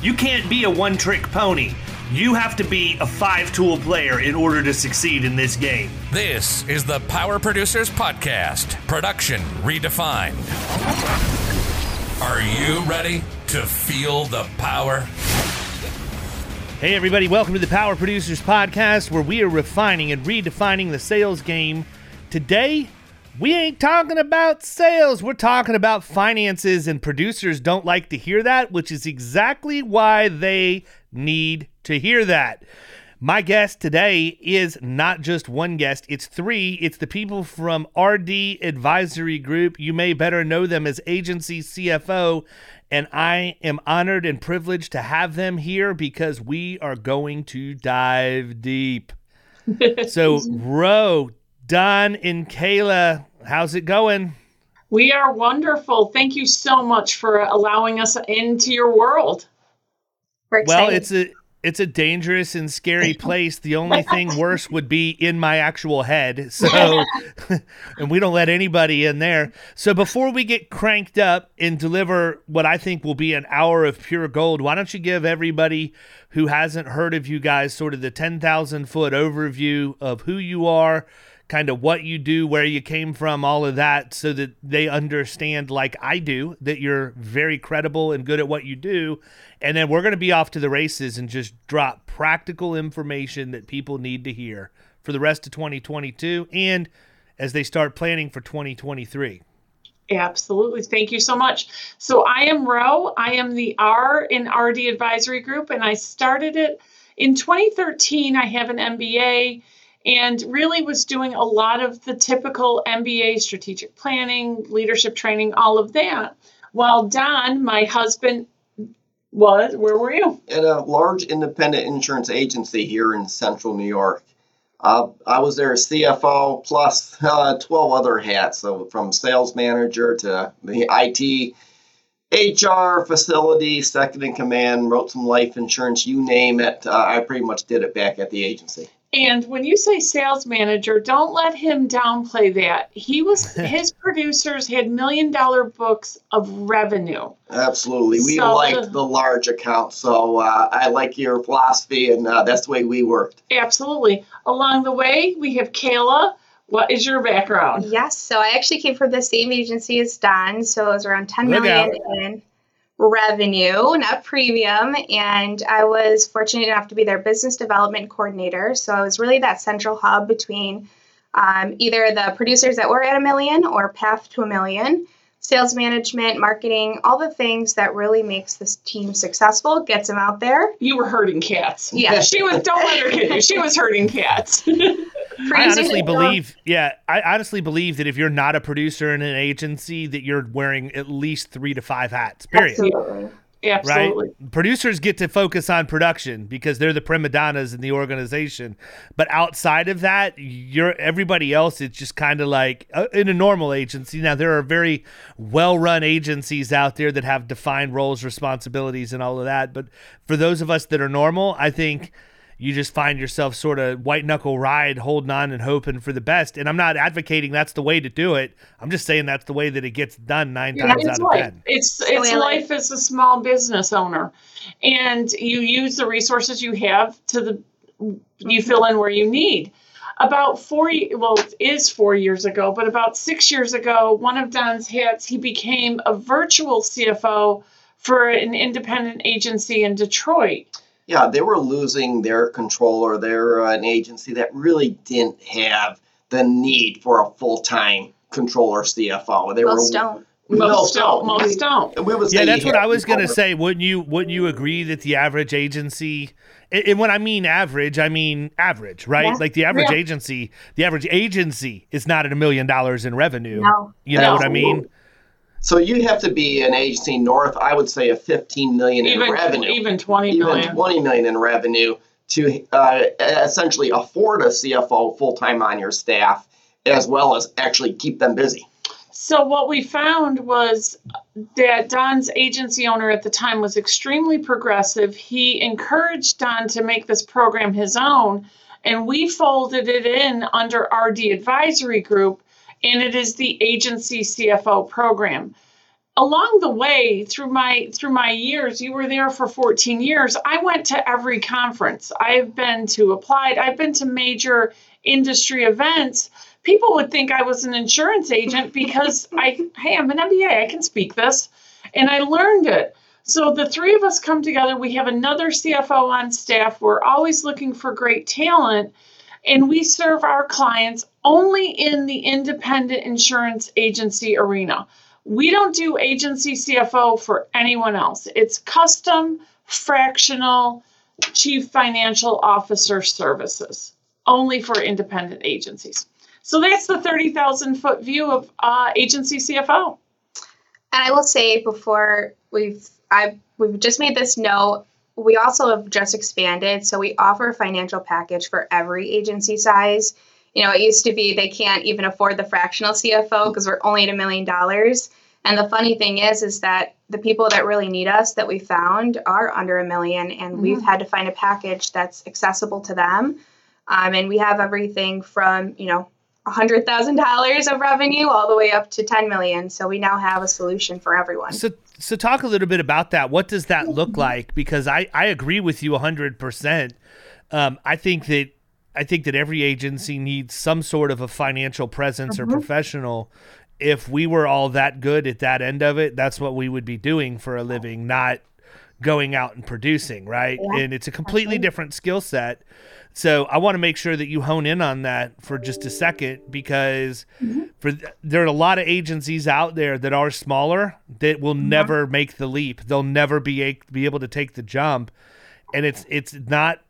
You can't be a one trick pony. You have to be a five tool player in order to succeed in this game. This is the Power Producers Podcast, production redefined. Are you ready to feel the power? Hey, everybody, welcome to the Power Producers Podcast, where we are refining and redefining the sales game. Today, we ain't talking about sales. We're talking about finances, and producers don't like to hear that, which is exactly why they need to hear that. My guest today is not just one guest, it's three. It's the people from RD Advisory Group. You may better know them as Agency CFO, and I am honored and privileged to have them here because we are going to dive deep. so, Ro, Don, and Kayla, How's it going? We are wonderful. Thank you so much for allowing us into your world. well, it's a it's a dangerous and scary place. The only thing worse would be in my actual head. So, and we don't let anybody in there. So, before we get cranked up and deliver what I think will be an hour of pure gold, why don't you give everybody who hasn't heard of you guys sort of the 10,000 foot overview of who you are, kind of what you do, where you came from, all of that, so that they understand, like I do, that you're very credible and good at what you do. And then we're going to be off to the races and just drop practical information that people need to hear for the rest of 2022 and as they start planning for 2023. Absolutely. Thank you so much. So I am Ro. I am the R in RD Advisory Group, and I started it in 2013. I have an MBA and really was doing a lot of the typical MBA strategic planning, leadership training, all of that. While Don, my husband, was, where were you? At a large independent insurance agency here in central New York. Uh, I was there as CFO plus uh, 12 other hats, so from sales manager to the IT, HR, facility, second in command, wrote some life insurance, you name it. Uh, I pretty much did it back at the agency. And when you say sales manager, don't let him downplay that. He was his producers had million dollar books of revenue. Absolutely, we so, liked the large accounts, so uh, I like your philosophy, and uh, that's the way we worked. Absolutely. Along the way, we have Kayla. What is your background? Yes, so I actually came from the same agency as Don, so it was around ten Look million out. in revenue, not premium. And I was fortunate enough to be their business development coordinator. So I was really that central hub between um, either the producers that were at a million or path to a million, sales management, marketing, all the things that really makes this team successful, gets them out there. You were herding cats. Yeah. she was, don't let her kid you. She was herding cats. I honestly believe, yeah, I honestly believe that if you're not a producer in an agency, that you're wearing at least three to five hats. Period. Absolutely. Absolutely. Right? Producers get to focus on production because they're the prima donnas in the organization. But outside of that, you're everybody else. It's just kind of like uh, in a normal agency. Now there are very well-run agencies out there that have defined roles, responsibilities, and all of that. But for those of us that are normal, I think you just find yourself sort of white knuckle ride, holding on and hoping for the best. And I'm not advocating that's the way to do it. I'm just saying that's the way that it gets done nine yeah, times out life. of ten. It's it's life as a small business owner, and you use the resources you have to the you fill in where you need. about four well it is four years ago but about six years ago one of don's hits, he became a virtual cfo for an independent agency in detroit yeah they were losing their controller they're uh, an agency that really didn't have the need for a full-time controller cfo they were most were don't most don't. Most don't. We yeah, that's what I was going to say. Wouldn't you? Wouldn't you agree that the average agency, and when I mean average, I mean average, right? Yeah. Like the average yeah. agency, the average agency is not at a million dollars in revenue. No. You know no. what I mean? So you have to be an agency north, I would say, a 15 million even, in revenue, even 20 even million. 20 million in revenue to uh, essentially afford a CFO full time on your staff, as well as actually keep them busy. So what we found was that Don's agency owner at the time was extremely progressive. He encouraged Don to make this program his own, and we folded it in under RD Advisory Group, and it is the agency CFO program. Along the way, through my through my years, you were there for 14 years. I went to every conference. I've been to Applied. I've been to major industry events people would think I was an insurance agent because I, hey, I'm an MBA, I can speak this. And I learned it. So the three of us come together. We have another CFO on staff. We're always looking for great talent. And we serve our clients only in the independent insurance agency arena. We don't do agency CFO for anyone else. It's custom, fractional, chief financial officer services, only for independent agencies. So that's the 30,000 foot view of uh, agency CFO. And I will say before we've I we've just made this note. We also have just expanded, so we offer a financial package for every agency size. You know, it used to be they can't even afford the fractional CFO because we're only at a million dollars. And the funny thing is, is that the people that really need us that we found are under a million, and mm-hmm. we've had to find a package that's accessible to them. Um, and we have everything from you know $100,000 of revenue all the way up to 10 million. So we now have a solution for everyone. So so talk a little bit about that. What does that look like? Because I I agree with you 100%. Um, I think that I think that every agency needs some sort of a financial presence mm-hmm. or professional. If we were all that good at that end of it, that's what we would be doing for a living, not going out and producing, right? Yeah. And it's a completely different skill set. So I want to make sure that you hone in on that for just a second because mm-hmm. for there are a lot of agencies out there that are smaller that will mm-hmm. never make the leap. They'll never be a, be able to take the jump, and it's it's not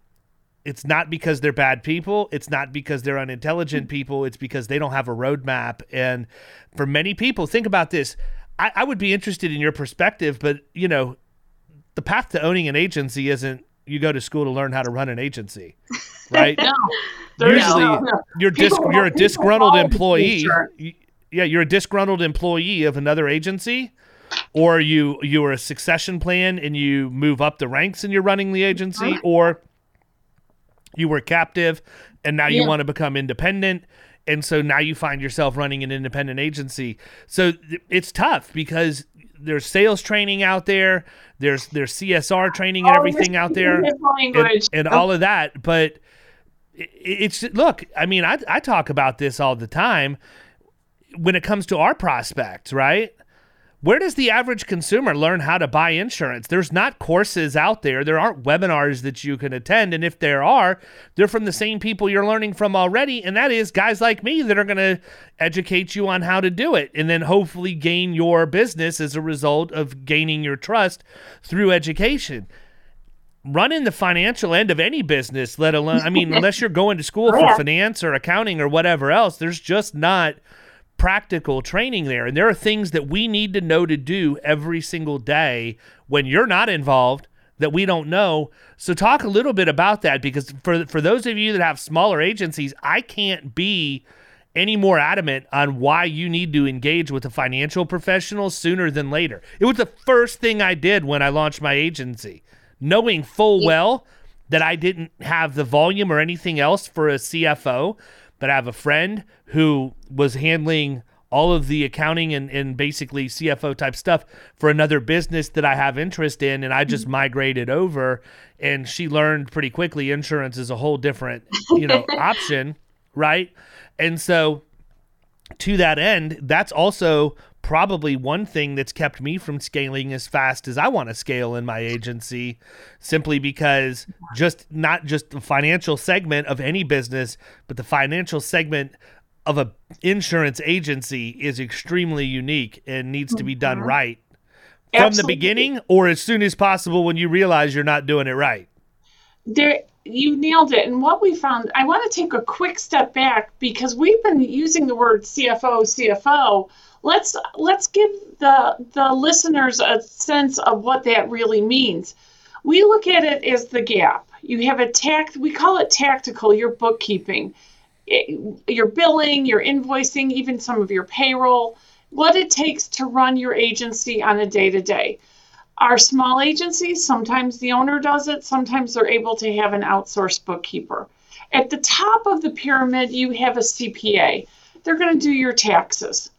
it's not because they're bad people. It's not because they're unintelligent people. It's because they don't have a roadmap. And for many people, think about this. I, I would be interested in your perspective, but you know, the path to owning an agency isn't you go to school to learn how to run an agency, right? no, Usually, no, no. you're dis- you're a disgruntled employee. Yeah, you're a disgruntled employee of another agency, or you you are a succession plan and you move up the ranks and you're running the agency, or you were captive and now you yeah. want to become independent and so now you find yourself running an independent agency so it's tough because there's sales training out there. There's there's CSR training and everything out there, and, and all of that. But it's look. I mean, I I talk about this all the time when it comes to our prospects, right? Where does the average consumer learn how to buy insurance? There's not courses out there. There aren't webinars that you can attend. And if there are, they're from the same people you're learning from already. And that is guys like me that are going to educate you on how to do it and then hopefully gain your business as a result of gaining your trust through education. Running the financial end of any business, let alone, I mean, unless you're going to school for finance or accounting or whatever else, there's just not practical training there. And there are things that we need to know to do every single day when you're not involved that we don't know. So talk a little bit about that because for for those of you that have smaller agencies, I can't be any more adamant on why you need to engage with a financial professional sooner than later. It was the first thing I did when I launched my agency, knowing full well that I didn't have the volume or anything else for a CFO, but I have a friend who was handling all of the accounting and, and basically CFO type stuff for another business that I have interest in. And I just mm-hmm. migrated over and she learned pretty quickly insurance is a whole different, you know, option. right? And so to that end, that's also probably one thing that's kept me from scaling as fast as I want to scale in my agency simply because just not just the financial segment of any business but the financial segment of a insurance agency is extremely unique and needs to be done mm-hmm. right from Absolutely. the beginning or as soon as possible when you realize you're not doing it right there you nailed it. And what we found, I want to take a quick step back because we've been using the word CFO, CFO. Let's let's give the the listeners a sense of what that really means. We look at it as the gap. You have a tact. We call it tactical. Your bookkeeping, your billing, your invoicing, even some of your payroll. What it takes to run your agency on a day to day. Our small agencies, sometimes the owner does it, sometimes they're able to have an outsourced bookkeeper. At the top of the pyramid, you have a CPA. They're going to do your taxes.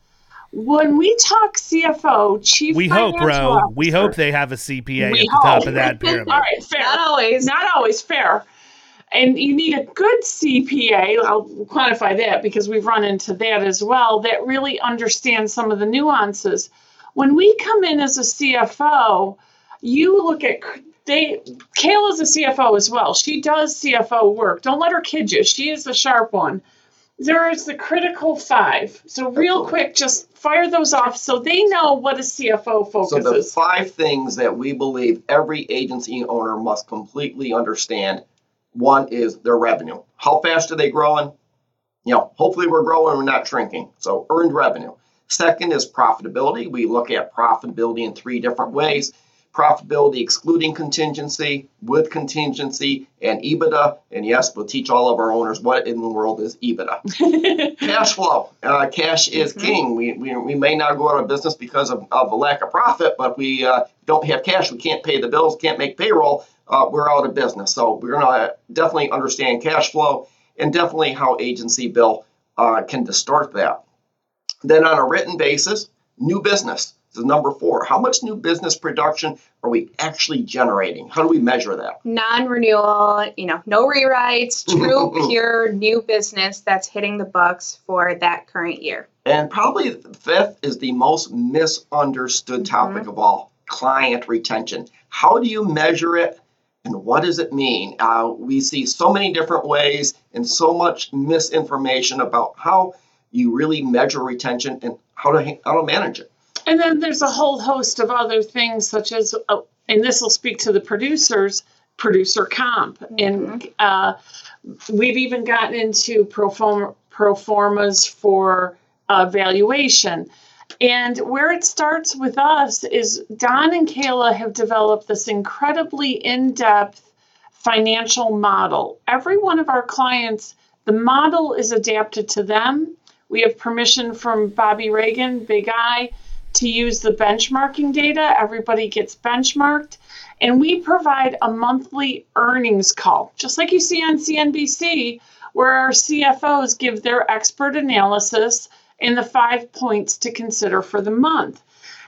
When we talk CFO, chief we hope, bro. Officer, we hope they have a CPA at the top of that pyramid. All right, fair. Not always. Not always fair. And you need a good CPA. I'll quantify that because we've run into that as well. That really understands some of the nuances when we come in as a CFO, you look at they Kayla's a CFO as well. She does CFO work. Don't let her kid you. She is the sharp one. There is the critical five. So real quick, just fire those off so they know what a CFO focuses. So the five things that we believe every agency owner must completely understand. One is their revenue. How fast are they growing? You know, hopefully we're growing, we're not shrinking. So earned revenue. Second is profitability. We look at profitability in three different ways profitability excluding contingency, with contingency, and EBITDA. And yes, we'll teach all of our owners what in the world is EBITDA. cash flow. Uh, cash is mm-hmm. king. We, we, we may not go out of business because of, of a lack of profit, but we uh, don't have cash. We can't pay the bills, can't make payroll. Uh, we're out of business. So we're going to definitely understand cash flow and definitely how agency bill uh, can distort that. Then on a written basis, new business is number four. How much new business production are we actually generating? How do we measure that? Non-renewal, you know, no rewrites, true, pure new business that's hitting the books for that current year. And probably the fifth is the most misunderstood mm-hmm. topic mm-hmm. of all: client retention. How do you measure it? And what does it mean? Uh, we see so many different ways and so much misinformation about how you really measure retention and how to how to manage it. And then there's a whole host of other things, such as, uh, and this will speak to the producers, producer comp, mm-hmm. and uh, we've even gotten into pro, forma, pro formas for uh, valuation. And where it starts with us is Don and Kayla have developed this incredibly in depth financial model. Every one of our clients, the model is adapted to them we have permission from Bobby Reagan, Big I, to use the benchmarking data. Everybody gets benchmarked. And we provide a monthly earnings call, just like you see on CNBC, where our CFOs give their expert analysis and the five points to consider for the month.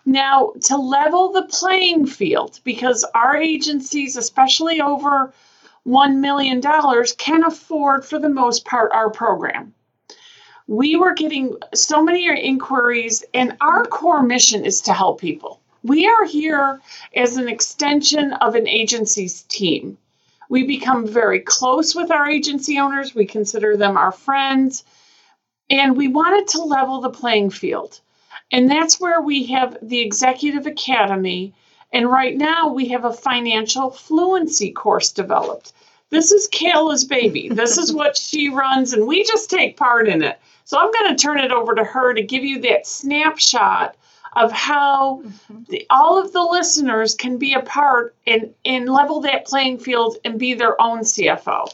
Now, to level the playing field, because our agencies, especially over $1 million, can afford, for the most part, our program we were getting so many inquiries, and our core mission is to help people. We are here as an extension of an agency's team. We become very close with our agency owners, we consider them our friends, and we wanted to level the playing field. And that's where we have the Executive Academy. And right now, we have a financial fluency course developed. This is Kayla's baby. This is what she runs, and we just take part in it. So I'm going to turn it over to her to give you that snapshot of how mm-hmm. the, all of the listeners can be a part and, and level that playing field and be their own CFO.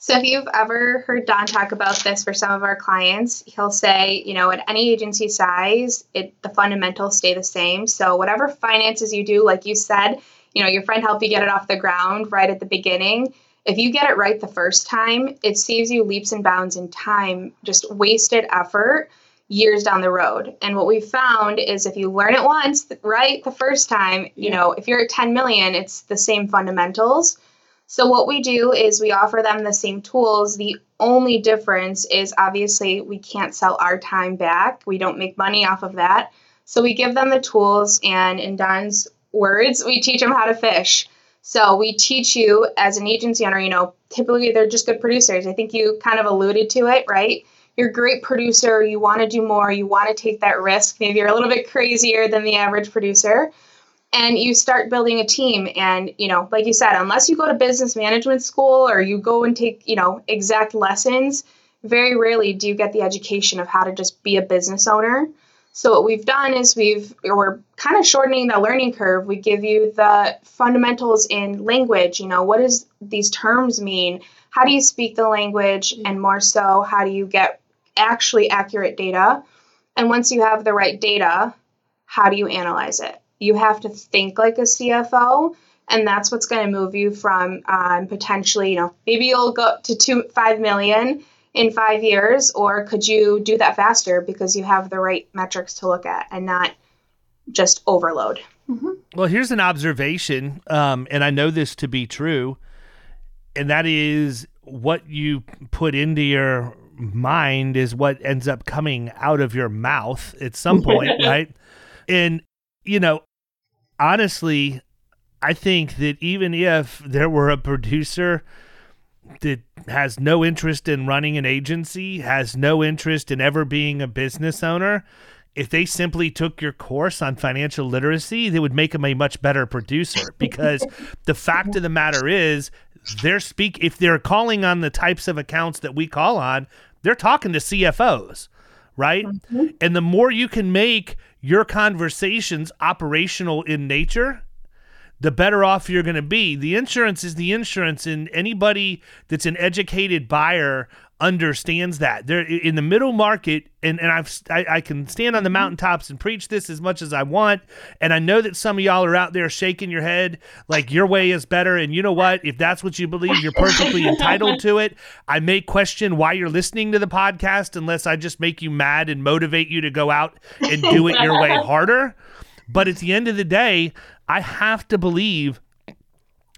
So if you've ever heard Don talk about this for some of our clients, he'll say, you know, at any agency size, it the fundamentals stay the same. So whatever finances you do, like you said, you know, your friend helped you get it off the ground right at the beginning if you get it right the first time, it saves you leaps and bounds in time, just wasted effort years down the road. And what we found is if you learn it once, right, the first time, you know, if you're at 10 million, it's the same fundamentals. So, what we do is we offer them the same tools. The only difference is obviously we can't sell our time back, we don't make money off of that. So, we give them the tools, and in Don's words, we teach them how to fish. So, we teach you as an agency owner, you know, typically they're just good producers. I think you kind of alluded to it, right? You're a great producer, you want to do more, you want to take that risk. Maybe you're a little bit crazier than the average producer and you start building a team and you know like you said unless you go to business management school or you go and take you know exact lessons very rarely do you get the education of how to just be a business owner so what we've done is we've we're kind of shortening the learning curve. We give you the fundamentals in language you know what does these terms mean? How do you speak the language? And more so how do you get actually accurate data? And once you have the right data how do you analyze it? You have to think like a CFO, and that's what's going to move you from um, potentially, you know, maybe you'll go to two five million in five years, or could you do that faster because you have the right metrics to look at and not just overload. Mm-hmm. Well, here's an observation, um, and I know this to be true, and that is what you put into your mind is what ends up coming out of your mouth at some point, right? And you know, honestly, I think that even if there were a producer that has no interest in running an agency, has no interest in ever being a business owner, if they simply took your course on financial literacy, they would make them a much better producer because the fact of the matter is they're speak if they're calling on the types of accounts that we call on, they're talking to CFOs, right? Mm-hmm. And the more you can make your conversations operational in nature, the better off you're going to be. The insurance is the insurance, and anybody that's an educated buyer understands that. They're in the middle market, and, and I've I, I, can stand on the mm-hmm. mountaintops and preach this as much as I want. And I know that some of y'all are out there shaking your head like your way is better. And you know what? If that's what you believe, you're perfectly entitled to it. I may question why you're listening to the podcast unless I just make you mad and motivate you to go out and do it your way harder. But at the end of the day, I have to believe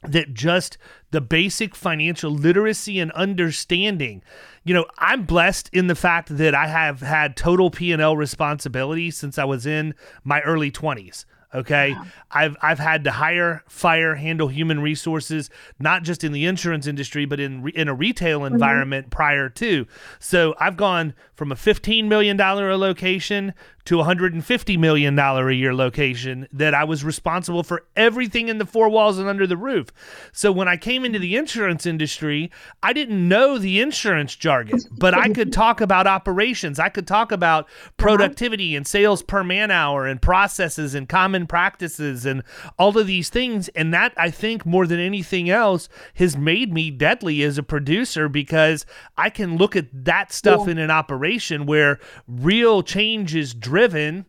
that just the basic financial literacy and understanding you know i'm blessed in the fact that i have had total p&l responsibility since i was in my early 20s Okay. I've I've had to hire, fire, handle human resources, not just in the insurance industry, but in in a retail mm-hmm. environment mm-hmm. prior to. So I've gone from a $15 million a location to a $150 million a year location that I was responsible for everything in the four walls and under the roof. So when I came into the insurance industry, I didn't know the insurance jargon, but I could talk about operations. I could talk about productivity and sales per man hour and processes and common practices and all of these things. And that, I think, more than anything else, has made me deadly as a producer because I can look at that stuff in an operation generation where real change is driven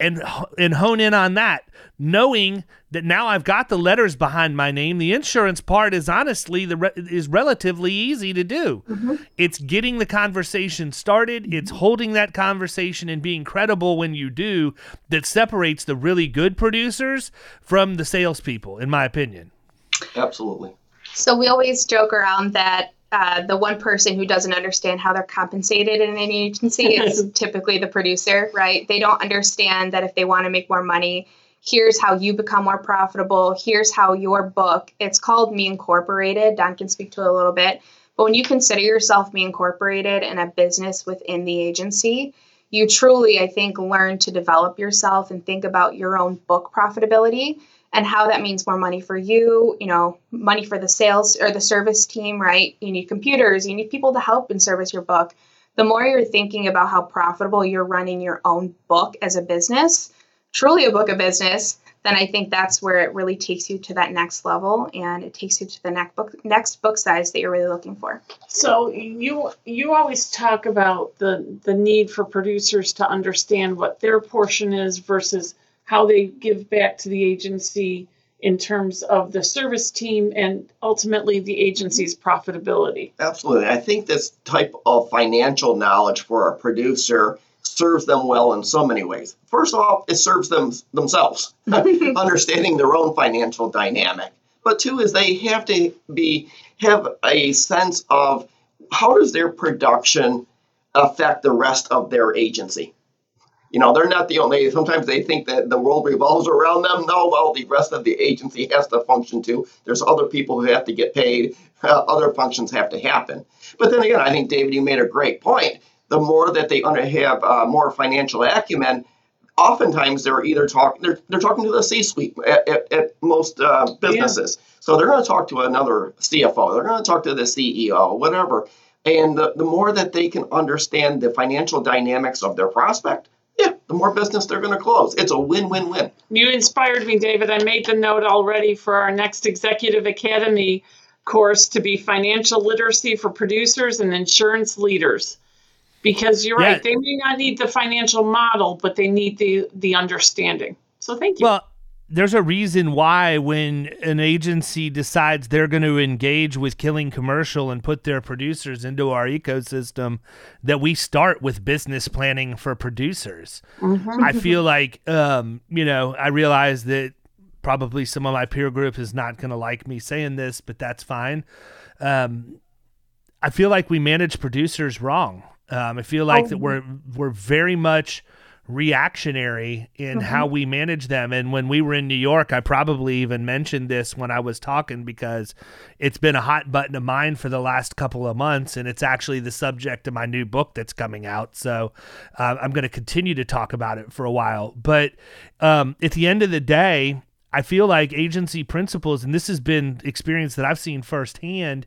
and and hone in on that knowing that now I've got the letters behind my name. The insurance part is honestly the re- is relatively easy to do. Mm-hmm. it's getting the conversation started. Mm-hmm. it's holding that conversation and being credible when you do that separates the really good producers from the salespeople in my opinion. Absolutely. So we always joke around that uh, the one person who doesn't understand how they're compensated in an agency is typically the producer, right? They don't understand that if they want to make more money, here's how you become more profitable. Here's how your book, it's called Me Incorporated. Don can speak to it a little bit. But when you consider yourself Me Incorporated and a business within the agency, you truly, I think, learn to develop yourself and think about your own book profitability and how that means more money for you, you know, money for the sales or the service team, right? You need computers, you need people to help and service your book. The more you're thinking about how profitable you're running your own book as a business, truly a book of business, then I think that's where it really takes you to that next level and it takes you to the next book next book size that you're really looking for. So you you always talk about the the need for producers to understand what their portion is versus how they give back to the agency in terms of the service team and ultimately the agency's profitability. Absolutely. I think this type of financial knowledge for a producer serves them well in so many ways. First off, it serves them themselves, understanding their own financial dynamic. but two is they have to be have a sense of how does their production affect the rest of their agency. You know, they're not the only. Sometimes they think that the world revolves around them. No, well, the rest of the agency has to function too. There's other people who have to get paid. Uh, other functions have to happen. But then again, I think David, you made a great point. The more that they have uh, more financial acumen, oftentimes they're either talking they're, they're talking to the C-suite at, at, at most uh, businesses. Yeah. So they're going to talk to another CFO. They're going to talk to the CEO, whatever. And the, the more that they can understand the financial dynamics of their prospect, the more business they're going to close. It's a win-win-win. You inspired me, David. I made the note already for our next Executive Academy course to be financial literacy for producers and insurance leaders because you're yeah. right they may not need the financial model but they need the the understanding so thank you well there's a reason why when an agency decides they're going to engage with killing commercial and put their producers into our ecosystem that we start with business planning for producers mm-hmm. i feel like um, you know i realize that probably some of my peer group is not going to like me saying this but that's fine um, i feel like we manage producers wrong um, I feel like oh. that we're we're very much reactionary in mm-hmm. how we manage them. And when we were in New York, I probably even mentioned this when I was talking because it's been a hot button of mine for the last couple of months, and it's actually the subject of my new book that's coming out. So uh, I'm going to continue to talk about it for a while. But um, at the end of the day, I feel like agency principles, and this has been experience that I've seen firsthand,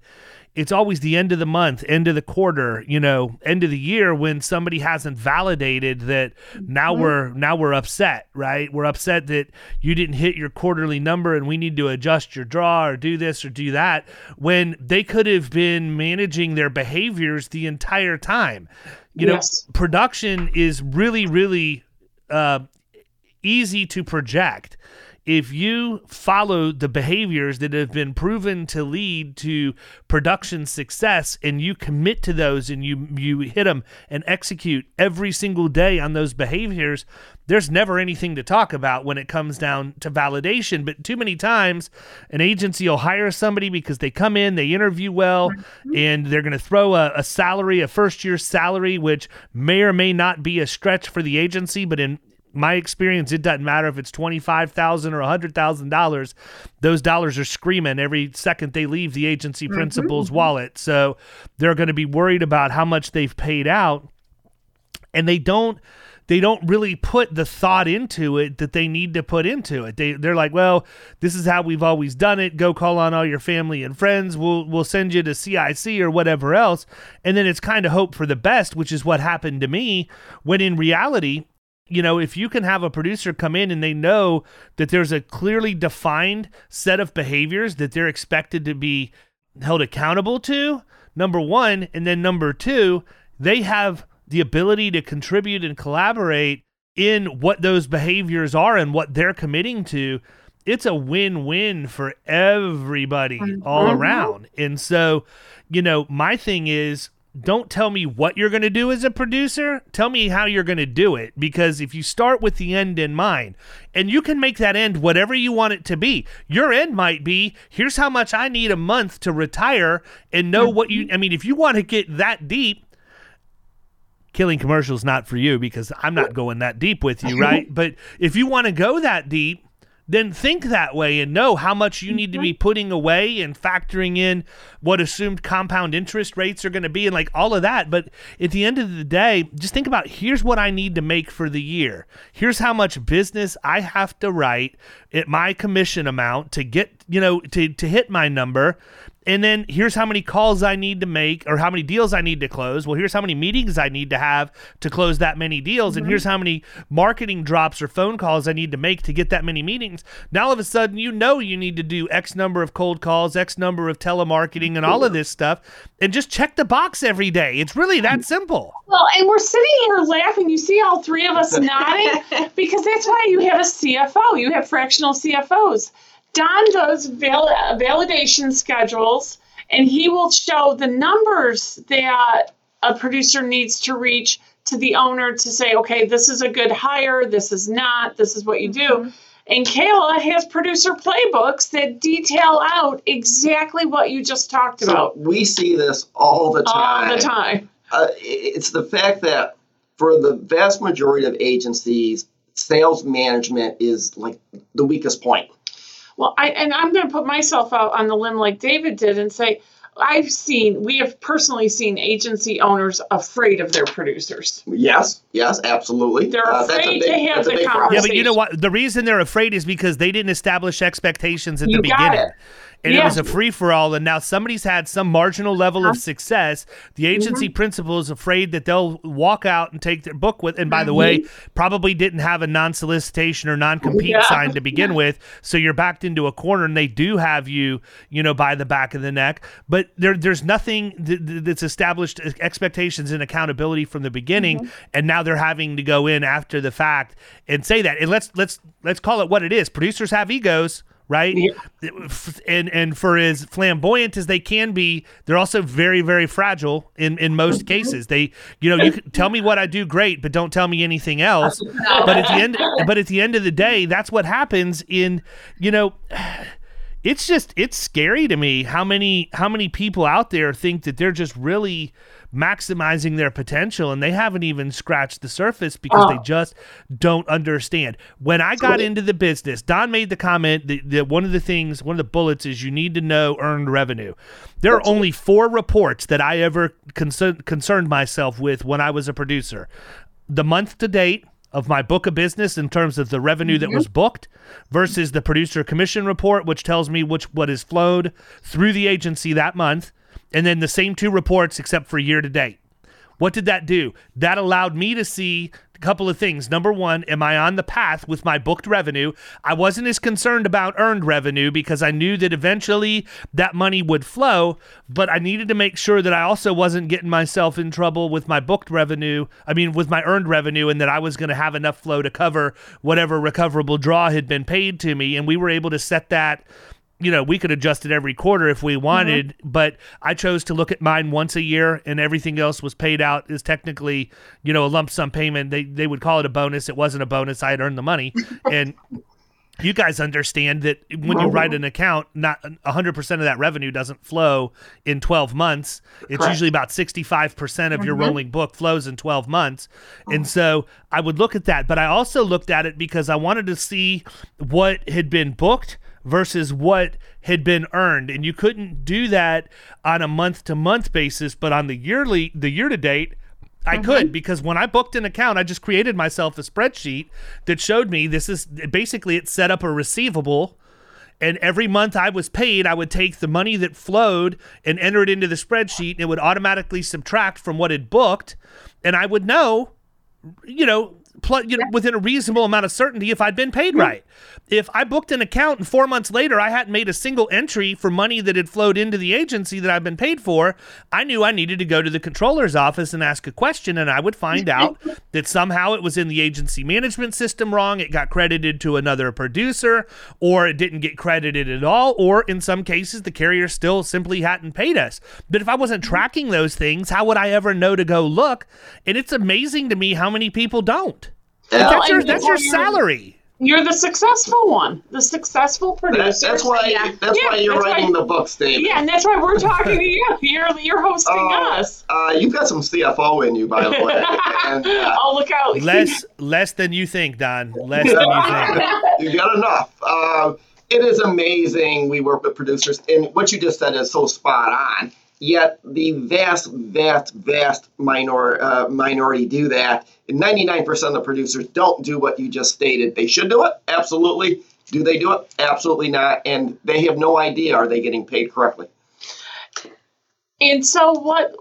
it's always the end of the month, end of the quarter, you know, end of the year when somebody hasn't validated that now mm-hmm. we're now we're upset, right? We're upset that you didn't hit your quarterly number and we need to adjust your draw or do this or do that when they could have been managing their behaviors the entire time. You yes. know, production is really really uh, easy to project if you follow the behaviors that have been proven to lead to production success and you commit to those and you you hit them and execute every single day on those behaviors there's never anything to talk about when it comes down to validation but too many times an agency will hire somebody because they come in they interview well mm-hmm. and they're going to throw a, a salary a first year salary which may or may not be a stretch for the agency but in my experience, it doesn't matter if it's twenty five thousand or a hundred thousand dollars. Those dollars are screaming every second they leave the agency mm-hmm. principal's mm-hmm. wallet. So they're going to be worried about how much they've paid out, and they don't they don't really put the thought into it that they need to put into it. They they're like, well, this is how we've always done it. Go call on all your family and friends. We'll we'll send you to CIC or whatever else, and then it's kind of hope for the best, which is what happened to me. When in reality, you know, if you can have a producer come in and they know that there's a clearly defined set of behaviors that they're expected to be held accountable to, number one, and then number two, they have the ability to contribute and collaborate in what those behaviors are and what they're committing to. It's a win win for everybody all mm-hmm. around. And so, you know, my thing is don't tell me what you're going to do as a producer. Tell me how you're going to do it. Because if you start with the end in mind, and you can make that end whatever you want it to be, your end might be here's how much I need a month to retire and know what you, I mean, if you want to get that deep, killing commercials not for you because I'm not going that deep with you, right? but if you want to go that deep, then think that way and know how much you need to be mm-hmm. putting away and factoring in what assumed compound interest rates are going to be and like all of that. But at the end of the day, just think about here's what I need to make for the year. Here's how much business I have to write at my commission amount to get, you know, to, to hit my number and then here's how many calls I need to make or how many deals I need to close. Well, here's how many meetings I need to have to close that many deals. Mm-hmm. And here's how many marketing drops or phone calls I need to make to get that many meetings. Now, all of a sudden, you know you need to do X number of cold calls, X number of telemarketing, and all of this stuff. And just check the box every day. It's really that simple. Well, and we're sitting here laughing. You see all three of us nodding because that's why you have a CFO. You have fractional CFOs. Don does val- validation schedules and he will show the numbers that a producer needs to reach to the owner to say, okay, this is a good hire, this is not, this is what you do. Mm-hmm. And Kayla has producer playbooks that detail out exactly what you just talked so about. We see this all the time. All the time. Uh, it's the fact that for the vast majority of agencies, sales management is like the weakest point. Well, I and I'm going to put myself out on the limb like David did and say I've seen, we have personally seen agency owners afraid of their producers. Yes, yes, absolutely. They're uh, afraid big, to have the conversation. Yeah, but you know what? The reason they're afraid is because they didn't establish expectations at you the beginning. It and yeah. it was a free for all. And now somebody's had some marginal level of success. The agency mm-hmm. principal is afraid that they'll walk out and take their book with. And by mm-hmm. the way, mm-hmm. probably didn't have a non solicitation or non compete yeah. sign to begin yeah. with. So you're backed into a corner, and they do have you, you know, by the back of the neck. But there, there's nothing that's established expectations and accountability from the beginning, mm-hmm. and now they're having to go in after the fact and say that. And let's let's let's call it what it is. Producers have egos right? Yeah. And and for as flamboyant as they can be, they're also very very fragile in in most mm-hmm. cases. They you know you can tell me what I do great, but don't tell me anything else. But at the end but at the end of the day, that's what happens in you know it's just it's scary to me how many how many people out there think that they're just really maximizing their potential and they haven't even scratched the surface because they just don't understand. When I got into the business, Don made the comment that, that one of the things, one of the bullets is you need to know earned revenue. There are only four reports that I ever concern, concerned myself with when I was a producer. The month to date, of my book of business in terms of the revenue that was booked versus the producer commission report, which tells me which what is flowed through the agency that month, and then the same two reports except for year to date. What did that do? That allowed me to see a couple of things. Number one, am I on the path with my booked revenue? I wasn't as concerned about earned revenue because I knew that eventually that money would flow, but I needed to make sure that I also wasn't getting myself in trouble with my booked revenue. I mean, with my earned revenue, and that I was going to have enough flow to cover whatever recoverable draw had been paid to me. And we were able to set that you know, we could adjust it every quarter if we wanted, mm-hmm. but I chose to look at mine once a year and everything else was paid out is technically, you know, a lump sum payment. They they would call it a bonus. It wasn't a bonus. I had earned the money. and you guys understand that when you write an account, not 100% of that revenue doesn't flow in 12 months. It's Correct. usually about 65% of your mm-hmm. rolling book flows in 12 months. And so I would look at that, but I also looked at it because I wanted to see what had been booked versus what had been earned and you couldn't do that on a month to month basis but on the yearly the year to date I mm-hmm. could because when I booked an account, I just created myself a spreadsheet that showed me this is basically it set up a receivable. And every month I was paid, I would take the money that flowed and enter it into the spreadsheet, and it would automatically subtract from what it booked. And I would know, you know, pl- you know, within a reasonable amount of certainty if I'd been paid mm-hmm. right. If I booked an account and four months later I hadn't made a single entry for money that had flowed into the agency that I've been paid for, I knew I needed to go to the controller's office and ask a question, and I would find out that somehow it was in the agency management system wrong. It got credited to another producer, or it didn't get credited at all, or in some cases, the carrier still simply hadn't paid us. But if I wasn't mm-hmm. tracking those things, how would I ever know to go look? And it's amazing to me how many people don't. Yeah. That's your that's your salary. You're the successful one, the successful producer. that's why. Yeah. That's yeah, why you're that's writing why, the books, David. Yeah, and that's why we're talking to you. You're you're hosting uh, us. Uh, you've got some CFO in you, by the way. and, uh, oh, look out! Less less than you think, Don. Less than you think. you got enough. Uh, it is amazing. We work with producers, and what you just said is so spot on. Yet the vast, vast, vast minor, uh, minority do that. And 99% of the producers don't do what you just stated. They should do it, absolutely. Do they do it? Absolutely not. And they have no idea are they getting paid correctly. And so, what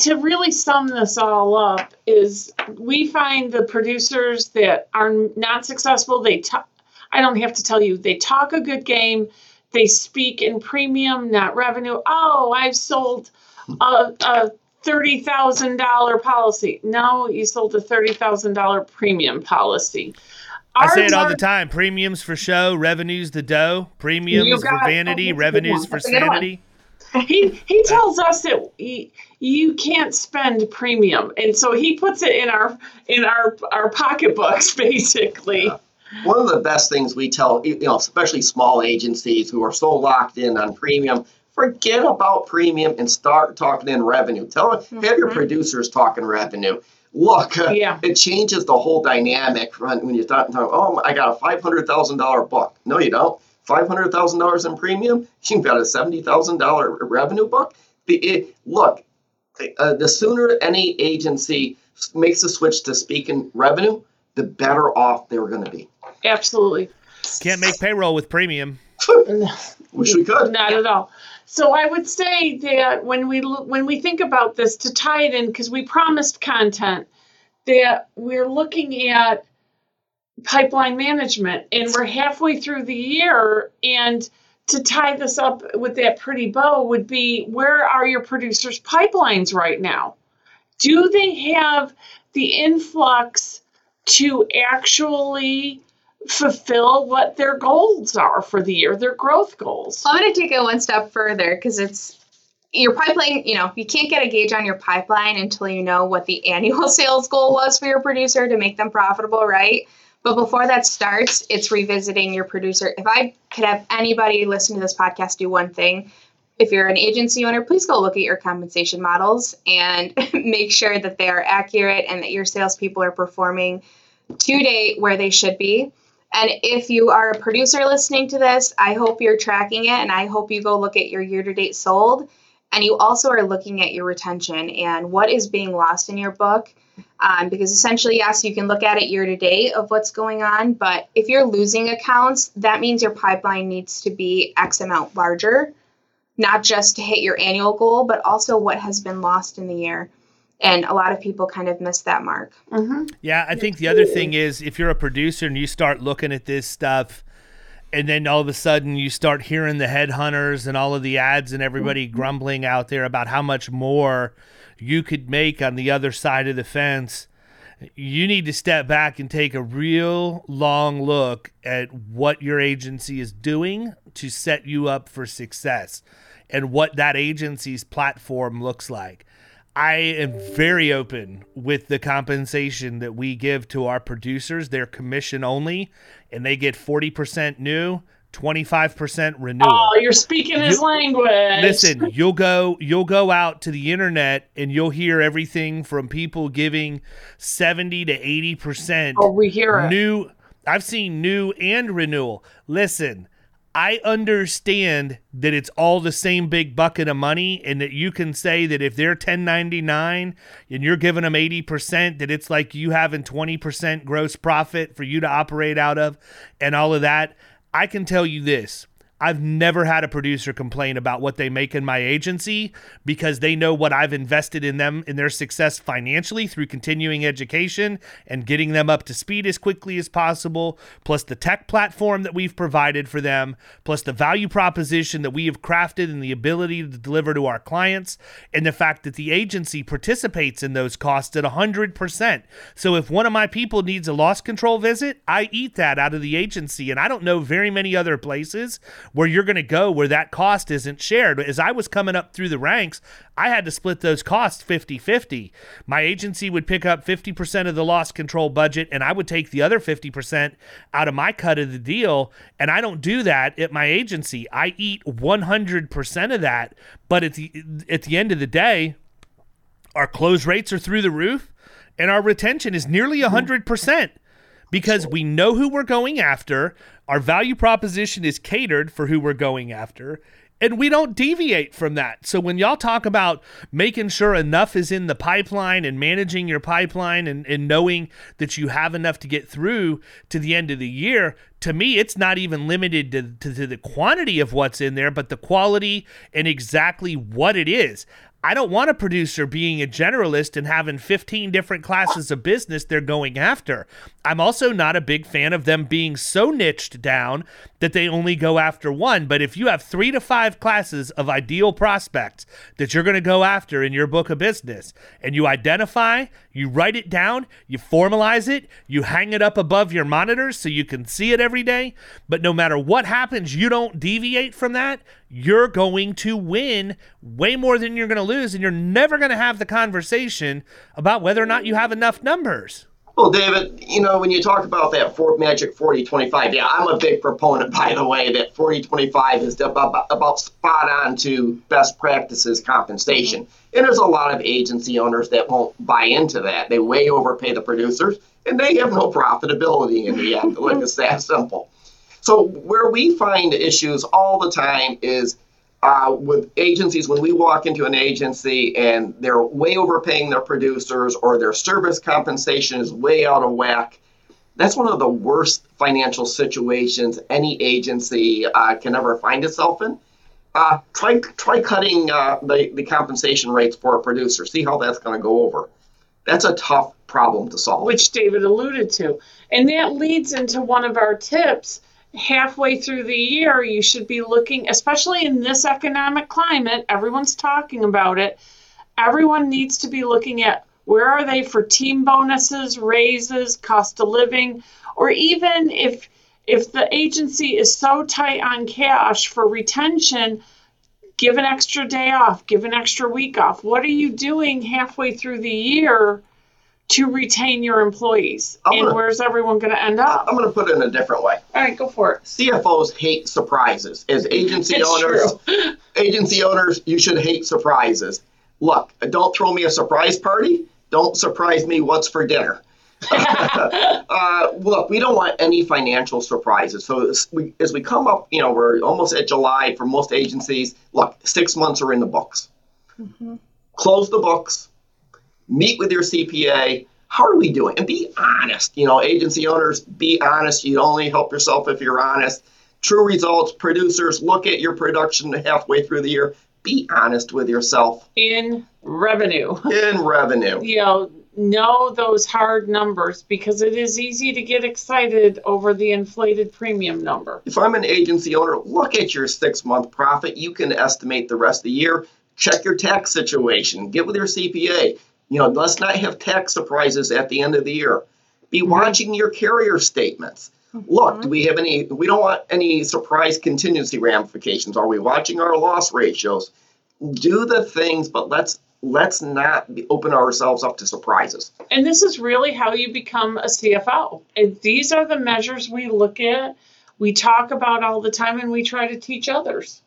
to really sum this all up is we find the producers that are not successful, they talk, I don't have to tell you, they talk a good game they speak in premium, not revenue. Oh, I've sold a, a $30,000 policy. No, you sold a $30,000 premium policy. I say it all the time. Premiums for show, revenues the dough. Premiums for vanity, revenues for sanity. He he tells us that he, you can't spend premium, and so he puts it in our in our our pocketbooks basically. Yeah. One of the best things we tell, you know, especially small agencies who are so locked in on premium, forget about premium and start talking in revenue. Tell mm-hmm. have your mm-hmm. producers talking revenue. Look, yeah. it changes the whole dynamic when you start talking. Oh, I got a five hundred thousand dollar book. No, you don't. Five hundred thousand dollars in premium. You've got a seventy thousand dollar revenue book. The, it, look, uh, the sooner any agency makes a switch to speaking revenue, the better off they're going to be. Absolutely. Can't make payroll with premium. Wish we could. Not at all. So I would say that when we when we think about this to tie it in because we promised content that we're looking at pipeline management and we're halfway through the year and to tie this up with that pretty bow would be where are your producers pipelines right now do they have the influx to actually fulfill what their goals are for the year, their growth goals. I'm going to take it one step further because it's your pipeline, you know, you can't get a gauge on your pipeline until you know what the annual sales goal was for your producer to make them profitable, right? But before that starts, it's revisiting your producer. If I could have anybody listen to this podcast do one thing, if you're an agency owner, please go look at your compensation models and make sure that they are accurate and that your salespeople are performing to date where they should be. And if you are a producer listening to this, I hope you're tracking it and I hope you go look at your year to date sold. And you also are looking at your retention and what is being lost in your book. Um, because essentially, yes, you can look at it year to date of what's going on. But if you're losing accounts, that means your pipeline needs to be X amount larger, not just to hit your annual goal, but also what has been lost in the year and a lot of people kind of miss that mark. Mm-hmm. Yeah, I think the other thing is if you're a producer and you start looking at this stuff, and then all of a sudden you start hearing the headhunters and all of the ads and everybody mm-hmm. grumbling out there about how much more you could make on the other side of the fence. You need to step back and take a real long look at what your agency is doing to set you up for success and what that agency's platform looks like. I am very open with the compensation that we give to our producers. They're commission only, and they get 40% new, 25% renewal. Oh, you're speaking his you, language. Listen, you'll go you'll go out to the internet and you'll hear everything from people giving 70 to 80%. Oh, we hear new it. I've seen new and renewal. Listen, I understand that it's all the same big bucket of money and that you can say that if they're 1099 and you're giving them 80% that it's like you having 20% gross profit for you to operate out of and all of that. I can tell you this. I've never had a producer complain about what they make in my agency because they know what I've invested in them in their success financially through continuing education and getting them up to speed as quickly as possible, plus the tech platform that we've provided for them, plus the value proposition that we have crafted and the ability to deliver to our clients, and the fact that the agency participates in those costs at 100%. So if one of my people needs a loss control visit, I eat that out of the agency. And I don't know very many other places where you're going to go where that cost isn't shared. As I was coming up through the ranks, I had to split those costs 50 50. My agency would pick up 50% of the loss control budget, and I would take the other 50% out of my cut of the deal. And I don't do that at my agency. I eat 100% of that. But at the, at the end of the day, our close rates are through the roof, and our retention is nearly 100% because we know who we're going after. Our value proposition is catered for who we're going after, and we don't deviate from that. So when y'all talk about making sure enough is in the pipeline and managing your pipeline and, and knowing that you have enough to get through to the end of the year, to me, it's not even limited to, to, to the quantity of what's in there, but the quality and exactly what it is. I don't want a producer being a generalist and having 15 different classes of business they're going after. I'm also not a big fan of them being so niched down that they only go after one. But if you have three to five classes of ideal prospects that you're going to go after in your book of business, and you identify, you write it down, you formalize it, you hang it up above your monitors so you can see it every day. But no matter what happens, you don't deviate from that you're going to win way more than you're going to lose, and you're never going to have the conversation about whether or not you have enough numbers. Well, David, you know, when you talk about that four, magic 40 25, yeah, I'm a big proponent, by the way, that 40 25 is about, about spot on to best practices compensation. And there's a lot of agency owners that won't buy into that. They way overpay the producers and they have no profitability in the end. like it's that simple. So, where we find issues all the time is uh, with agencies, when we walk into an agency and they're way overpaying their producers or their service compensation is way out of whack, that's one of the worst financial situations any agency uh, can ever find itself in. Uh, try try cutting uh, the, the compensation rates for a producer. See how that's going to go over. That's a tough problem to solve. Which David alluded to. And that leads into one of our tips halfway through the year, you should be looking, especially in this economic climate, everyone's talking about it. Everyone needs to be looking at where are they for team bonuses, raises, cost of living, or even if if the agency is so tight on cash for retention, give an extra day off, give an extra week off. What are you doing halfway through the year to retain your employees? I'm and gonna, where's everyone going to end up? I'm going to put it in a different way. All right, go for it. CFOs hate surprises. As agency owners, agency owners, you should hate surprises. Look, don't throw me a surprise party. Don't surprise me what's for dinner. uh, look, we don't want any financial surprises. So as we, as we come up, you know, we're almost at July for most agencies. Look, six months are in the books. Mm-hmm. Close the books meet with your CPA. How are we doing? And be honest. You know, agency owners, be honest. You only help yourself if you're honest. True results, producers, look at your production halfway through the year. Be honest with yourself. In revenue. In revenue. you know, know those hard numbers because it is easy to get excited over the inflated premium number. If I'm an agency owner, look at your six month profit. You can estimate the rest of the year. Check your tax situation. Get with your CPA. You know, let's not have tax surprises at the end of the year. Be mm-hmm. watching your carrier statements. Mm-hmm. Look, do we have any? We don't want any surprise contingency ramifications. Are we watching our loss ratios? Do the things, but let's let's not open ourselves up to surprises. And this is really how you become a CFO. And these are the measures we look at, we talk about all the time, and we try to teach others.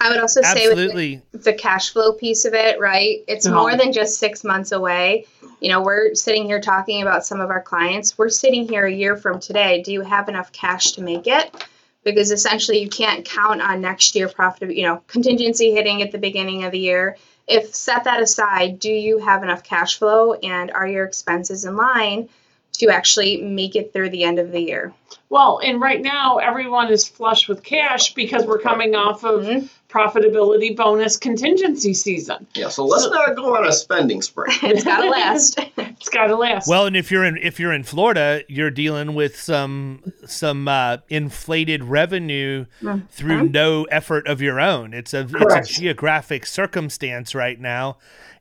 I would also Absolutely. say with the, the, cash flow piece of it, right? It's no. more than just six months away. You know, we're sitting here talking about some of our clients. We're sitting here a year from today. Do you have enough cash to make it? Because essentially, you can't count on next year profit. You know, contingency hitting at the beginning of the year. If set that aside, do you have enough cash flow, and are your expenses in line to actually make it through the end of the year? Well, and right now everyone is flush with cash because we're coming off of mm-hmm. Profitability bonus contingency season. Yeah, so let's so, not go on a spending spree. it's got to last. it's got to last. Well, and if you're in if you're in Florida, you're dealing with some some uh, inflated revenue mm-hmm. through no effort of your own. It's a Correct. it's a geographic circumstance right now.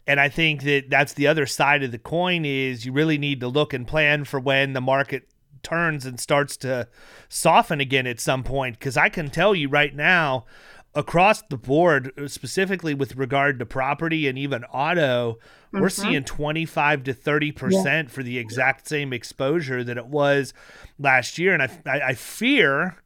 And I think that that's the other side of the coin is you really need to look and plan for when the market turns and starts to soften again at some point. Because I can tell you right now, across the board, specifically with regard to property and even auto, mm-hmm. we're seeing 25 to 30% yeah. for the exact same exposure that it was last year. And I, I, I fear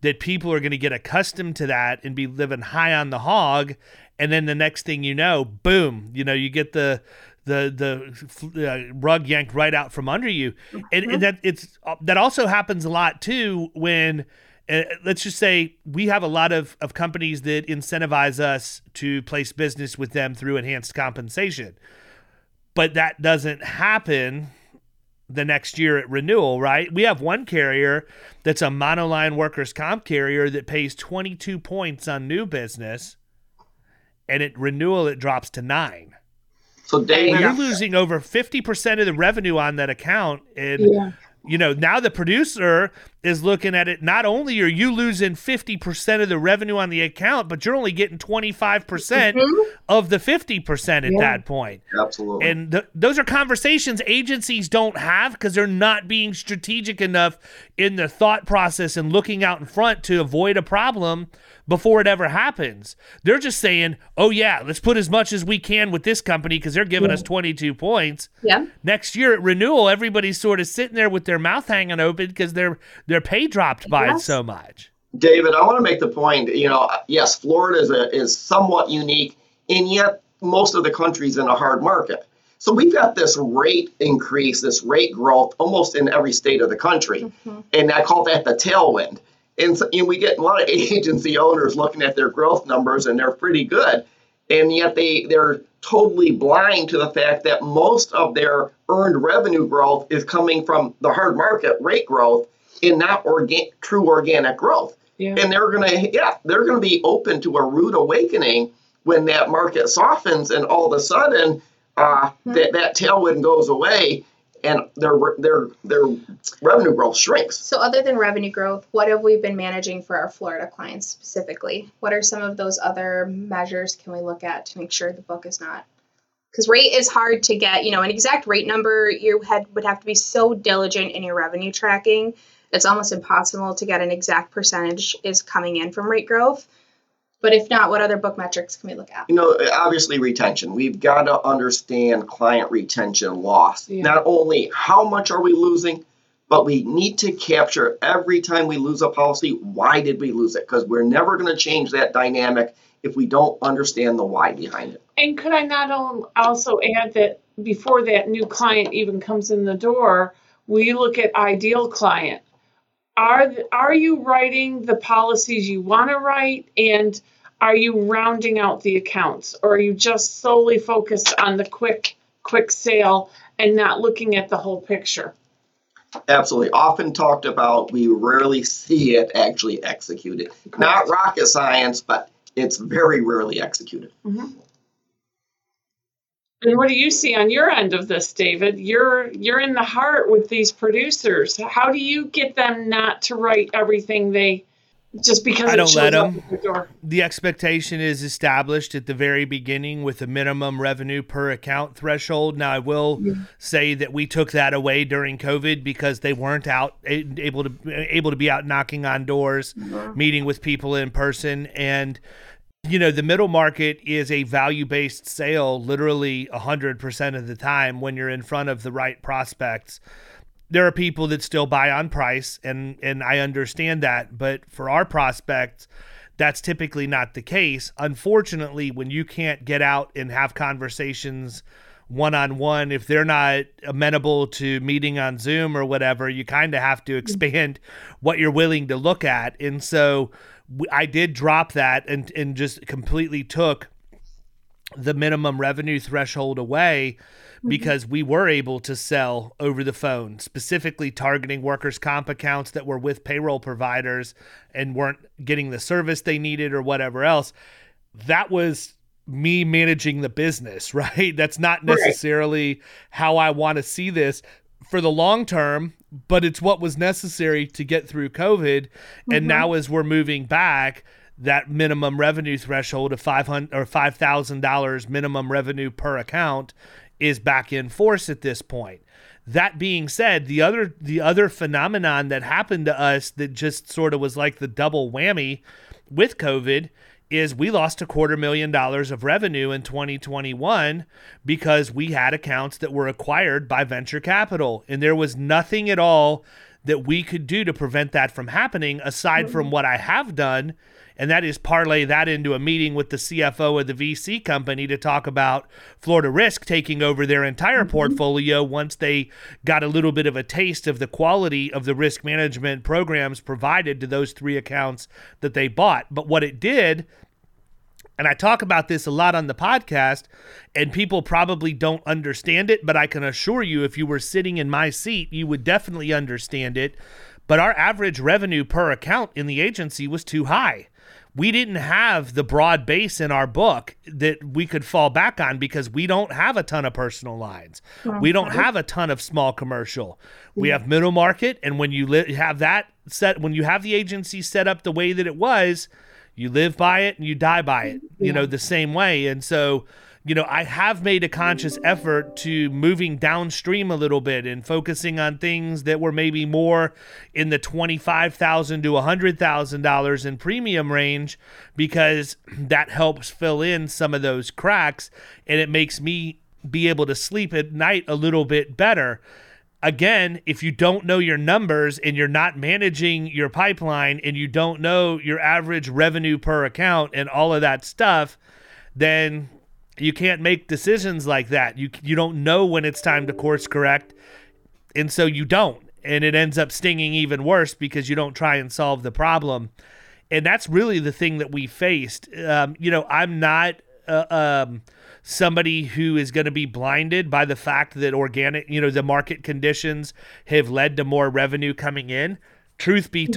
that people are going to get accustomed to that and be living high on the hog. And then the next thing you know, boom, you know, you get the the the uh, rug yanked right out from under you, and, and mm-hmm. that it's uh, that also happens a lot too when. Uh, let's just say we have a lot of, of companies that incentivize us to place business with them through enhanced compensation. But that doesn't happen the next year at renewal, right? We have one carrier that's a monoline workers' comp carrier that pays 22 points on new business, and at renewal, it drops to nine. So Dave, you're losing over fifty percent of the revenue on that account, and yeah. You know now the producer is looking at it. Not only are you losing fifty percent of the revenue on the account, but you're only getting twenty five percent mm-hmm. of the fifty percent at yeah. that point. Absolutely. And th- those are conversations agencies don't have because they're not being strategic enough in the thought process and looking out in front to avoid a problem before it ever happens. They're just saying, "Oh yeah, let's put as much as we can with this company because they're giving yeah. us 22 points." Yeah. Next year at renewal, everybody's sort of sitting there with their mouth hanging open because their their pay dropped by yes. so much. David, I want to make the point. You know, yes, Florida is a, is somewhat unique, and yet most of the country's in a hard market. So we've got this rate increase, this rate growth almost in every state of the country. Mm-hmm. And I call that the tailwind. And, so, and we get a lot of agency owners looking at their growth numbers and they're pretty good. And yet they, they're totally blind to the fact that most of their earned revenue growth is coming from the hard market rate growth and not organ- true organic growth. Yeah. And they're gonna, yeah, they're gonna be open to a rude awakening when that market softens and all of a sudden uh, mm-hmm. that that tailwind goes away and their their their revenue growth shrinks. So other than revenue growth, what have we been managing for our Florida clients specifically? What are some of those other measures can we look at to make sure the book is not because rate is hard to get, you know, an exact rate number you had would have to be so diligent in your revenue tracking. It's almost impossible to get an exact percentage is coming in from rate growth. But if not, what other book metrics can we look at? You know, obviously retention. We've got to understand client retention loss. Yeah. Not only how much are we losing, but we need to capture every time we lose a policy, why did we lose it? Because we're never going to change that dynamic if we don't understand the why behind it. And could I not also add that before that new client even comes in the door, we look at ideal client. Are are you writing the policies you want to write and are you rounding out the accounts? Or are you just solely focused on the quick quick sale and not looking at the whole picture? Absolutely. Often talked about we rarely see it actually executed. Correct. not rocket science but it's very rarely executed. Mm-hmm. and what do you see on your end of this david? You're you're in the heart with these producers. How do you get them not to write everything they just because I don't let them. The, the, expectation is established at the very beginning with a minimum revenue per account threshold. Now, I will yeah. say that we took that away during COVID because they weren't out able to able to be out knocking on doors, yeah. meeting with people in person, and you know the middle market is a value based sale, literally hundred percent of the time when you're in front of the right prospects there are people that still buy on price and and I understand that, but for our prospects that's typically not the case. Unfortunately, when you can't get out and have conversations one on one, if they're not amenable to meeting on Zoom or whatever, you kind of have to expand what you're willing to look at. And so I did drop that and, and just completely took the minimum revenue threshold away Mm-hmm. Because we were able to sell over the phone, specifically targeting workers' comp accounts that were with payroll providers and weren't getting the service they needed or whatever else. That was me managing the business, right? That's not necessarily right. how I want to see this for the long term, but it's what was necessary to get through COVID. Mm-hmm. And now, as we're moving back, that minimum revenue threshold of five hundred or five thousand dollars minimum revenue per account is back in force at this point. That being said, the other the other phenomenon that happened to us that just sort of was like the double whammy with COVID is we lost a quarter million dollars of revenue in 2021 because we had accounts that were acquired by venture capital and there was nothing at all that we could do to prevent that from happening aside from mm-hmm. what I have done and that is parlay that into a meeting with the CFO of the VC company to talk about Florida Risk taking over their entire mm-hmm. portfolio once they got a little bit of a taste of the quality of the risk management programs provided to those three accounts that they bought. But what it did and I talk about this a lot on the podcast, and people probably don't understand it, but I can assure you, if you were sitting in my seat, you would definitely understand it. But our average revenue per account in the agency was too high we didn't have the broad base in our book that we could fall back on because we don't have a ton of personal lines. We don't uh-huh. have a ton of small commercial. We have middle market, and when you li- have that set, when you have the agency set up the way that it was, you live by it and you die by it. You know the same way, and so you know, I have made a conscious effort to moving downstream a little bit and focusing on things that were maybe more in the twenty-five thousand to a hundred thousand dollars in premium range because that helps fill in some of those cracks and it makes me be able to sleep at night a little bit better. Again, if you don't know your numbers and you're not managing your pipeline and you don't know your average revenue per account and all of that stuff, then you can't make decisions like that. You you don't know when it's time to course correct, and so you don't, and it ends up stinging even worse because you don't try and solve the problem. And that's really the thing that we faced. Um, you know, I'm not uh, um, somebody who is going to be blinded by the fact that organic, you know, the market conditions have led to more revenue coming in. Truth be mm-hmm.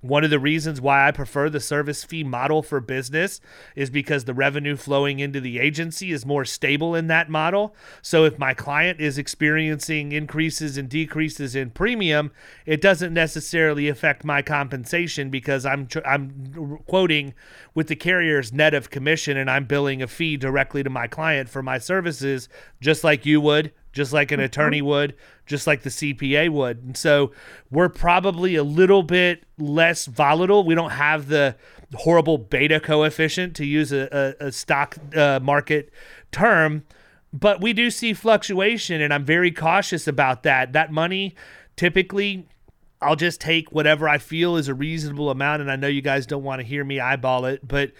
One of the reasons why I prefer the service fee model for business is because the revenue flowing into the agency is more stable in that model. So if my client is experiencing increases and decreases in premium, it doesn't necessarily affect my compensation because I'm I'm quoting with the carrier's net of commission and I'm billing a fee directly to my client for my services just like you would just like an mm-hmm. attorney would, just like the CPA would. And so we're probably a little bit less volatile. We don't have the horrible beta coefficient to use a, a, a stock uh, market term, but we do see fluctuation, and I'm very cautious about that. That money typically. I'll just take whatever I feel is a reasonable amount. And I know you guys don't want to hear me eyeball it, but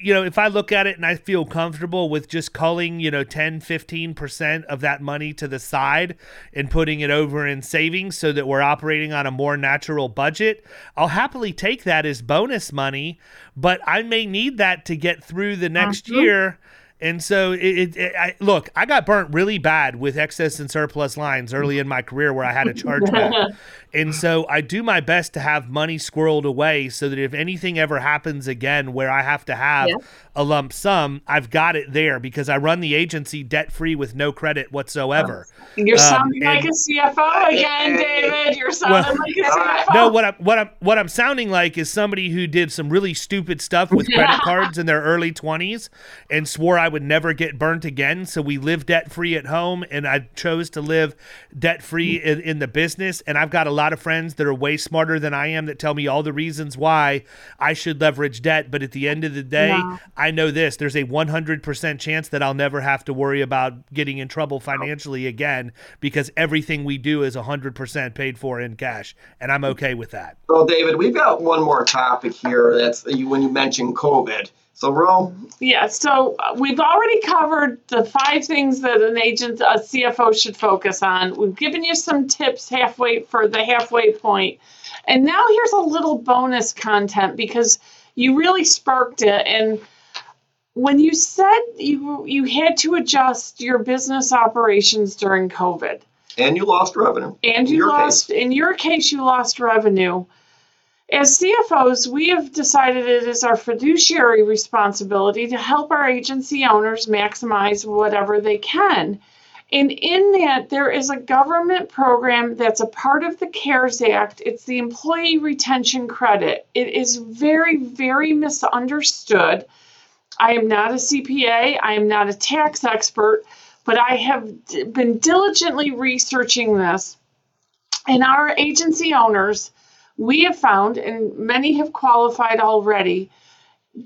you know, if I look at it and I feel comfortable with just culling, you know, 10, 15% of that money to the side and putting it over in savings so that we're operating on a more natural budget, I'll happily take that as bonus money, but I may need that to get through the next mm-hmm. year and so it, it, it, I, look, I got burnt really bad with excess and surplus lines early in my career where I had a chargeback. And so I do my best to have money squirreled away so that if anything ever happens again where I have to have yeah. a lump sum, I've got it there because I run the agency debt free with no credit whatsoever. You're um, sounding like a CFO again, David. You're sounding well, like a CFO. No, what I'm what I'm what I'm sounding like is somebody who did some really stupid stuff with credit cards in their early 20s and swore I I would never get burnt again. So we live debt free at home, and I chose to live debt free in, in, the business. And I've got a lot of friends that are way smarter than I am that tell me all the reasons why I should leverage debt. But at the end of the day, no. I know this there's a 100% chance that I'll never have to worry about getting in trouble financially again because everything we do is 100% paid for in cash. And I'm okay with that. Well, David, we've got one more topic here. That's when you mentioned COVID. So, Ro? Yeah, so uh, we've already covered the five things that an agent, a CFO should focus on. We've given you some tips halfway for the halfway point. And now here's a little bonus content because you really sparked it. And when you said you you had to adjust your business operations during COVID, and you lost revenue, and you lost case. in your case you lost revenue as CFOs, we have decided it is our fiduciary responsibility to help our agency owners maximize whatever they can. And in that, there is a government program that's a part of the CARES Act. It's the Employee Retention Credit. It is very, very misunderstood. I am not a CPA, I am not a tax expert, but I have been diligently researching this. And our agency owners, we have found, and many have qualified already,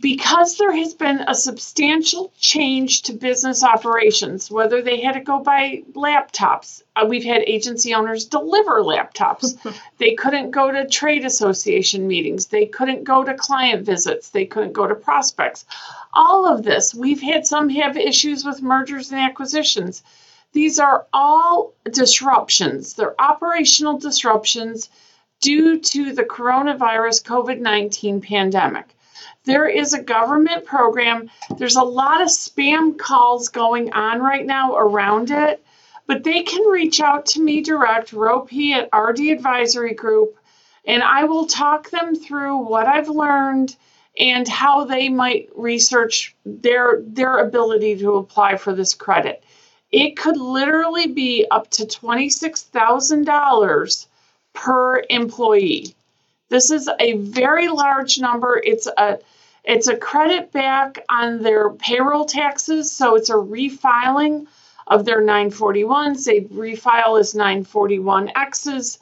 because there has been a substantial change to business operations, whether they had to go buy laptops, uh, we've had agency owners deliver laptops. they couldn't go to trade association meetings, they couldn't go to client visits, they couldn't go to prospects. All of this, we've had some have issues with mergers and acquisitions. These are all disruptions, they're operational disruptions due to the coronavirus COVID 19 pandemic. There is a government program. There's a lot of spam calls going on right now around it, but they can reach out to me direct, ROP at RD Advisory Group, and I will talk them through what I've learned and how they might research their their ability to apply for this credit. It could literally be up to $26,000 per employee. This is a very large number. It's a It's a credit back on their payroll taxes, so it's a refiling of their 941s. They refile as 941Xs.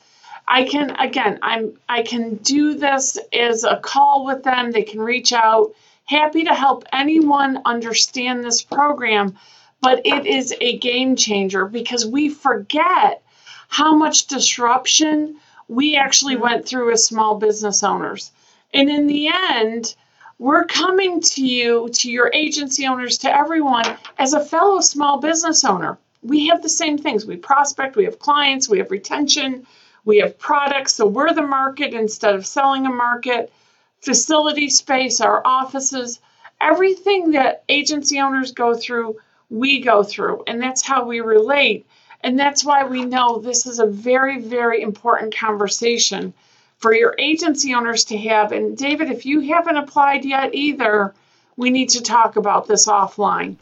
I can again, I'm I can do this as a call with them. They can reach out. Happy to help anyone understand this program, but it is a game changer because we forget how much disruption we actually mm-hmm. went through as small business owners. And in the end, we're coming to you, to your agency owners, to everyone as a fellow small business owner. We have the same things. We prospect, we have clients, we have retention, we have products. So we're the market instead of selling a market. Facility space, our offices, everything that agency owners go through, we go through. And that's how we relate. And that's why we know this is a very, very important conversation for your agency owners to have. And David, if you haven't applied yet either, we need to talk about this offline.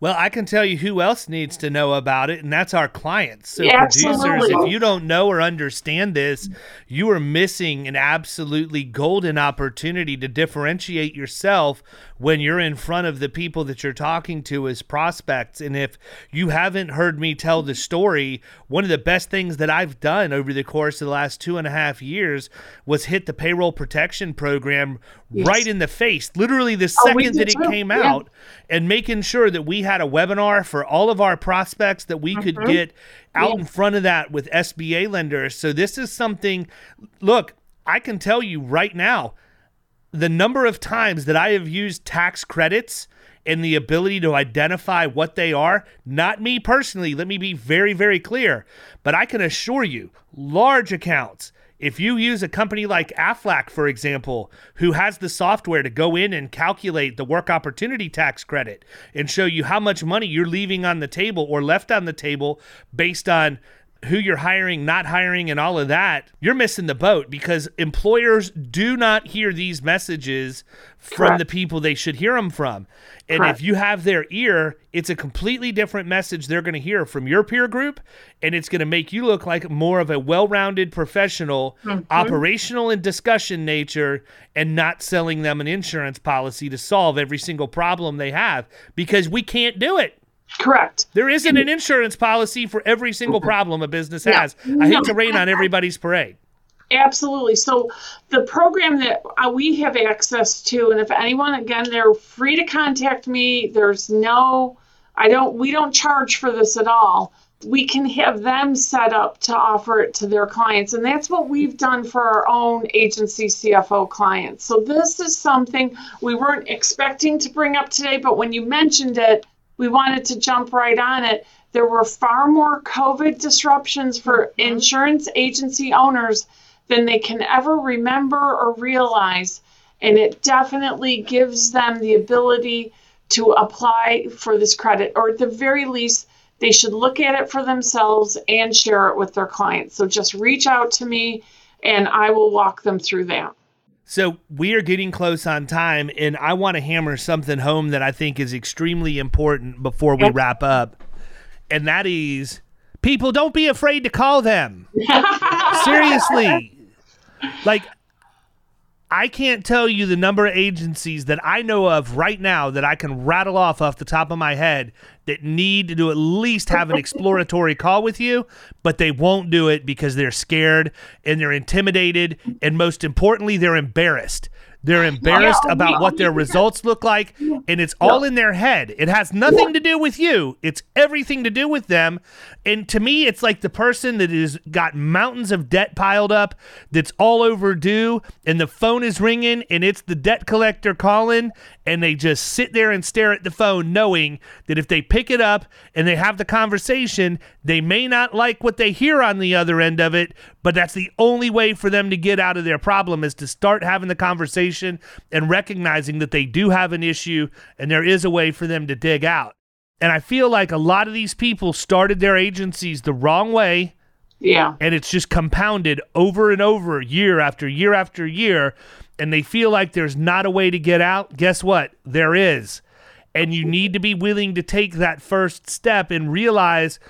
Well, I can tell you who else needs to know about it, and that's our clients. So, producers, if you don't know or understand this, you are missing an absolutely golden opportunity to differentiate yourself when you're in front of the people that you're talking to as prospects. And if you haven't heard me tell the story, one of the best things that I've done over the course of the last two and a half years was hit the payroll protection program yes. right in the face, literally the oh, second that it too. came yeah. out, and making sure that we had a webinar for all of our prospects that we mm-hmm. could get out yeah. in front of that with SBA lenders. So this is something, look, I can tell you right now the number of times that I have used tax credits and the ability to identify what they are, not me personally, let me be very, very clear, but I can assure you, large accounts, if you use a company like Aflac, for example, who has the software to go in and calculate the work opportunity tax credit and show you how much money you're leaving on the table or left on the table based on who you're hiring, not hiring, and all of that, you're missing the boat because employers do not hear these messages from Correct. the people they should hear them from. And Correct. if you have their ear, it's a completely different message they're going to hear from your peer group. And it's going to make you look like more of a well rounded professional, mm-hmm. operational and discussion nature, and not selling them an insurance policy to solve every single problem they have because we can't do it. Correct. There isn't an insurance policy for every single problem a business has. I hate to rain on everybody's parade. Absolutely. So, the program that uh, we have access to, and if anyone, again, they're free to contact me. There's no, I don't, we don't charge for this at all. We can have them set up to offer it to their clients. And that's what we've done for our own agency CFO clients. So, this is something we weren't expecting to bring up today, but when you mentioned it, we wanted to jump right on it. There were far more COVID disruptions for mm-hmm. insurance agency owners than they can ever remember or realize. And it definitely gives them the ability to apply for this credit, or at the very least, they should look at it for themselves and share it with their clients. So just reach out to me and I will walk them through that. So we are getting close on time, and I want to hammer something home that I think is extremely important before we wrap up. And that is people don't be afraid to call them. Seriously. Like I can't tell you the number of agencies that I know of right now that I can rattle off off the top of my head that need to at least have an exploratory call with you, but they won't do it because they're scared and they're intimidated and most importantly they're embarrassed. They're embarrassed about what their results look like, and it's all in their head. It has nothing to do with you, it's everything to do with them. And to me, it's like the person that has got mountains of debt piled up that's all overdue, and the phone is ringing, and it's the debt collector calling, and they just sit there and stare at the phone, knowing that if they pick it up and they have the conversation, they may not like what they hear on the other end of it, but that's the only way for them to get out of their problem is to start having the conversation and recognizing that they do have an issue and there is a way for them to dig out. And I feel like a lot of these people started their agencies the wrong way. Yeah. And it's just compounded over and over, year after year after year. And they feel like there's not a way to get out. Guess what? There is. And you need to be willing to take that first step and realize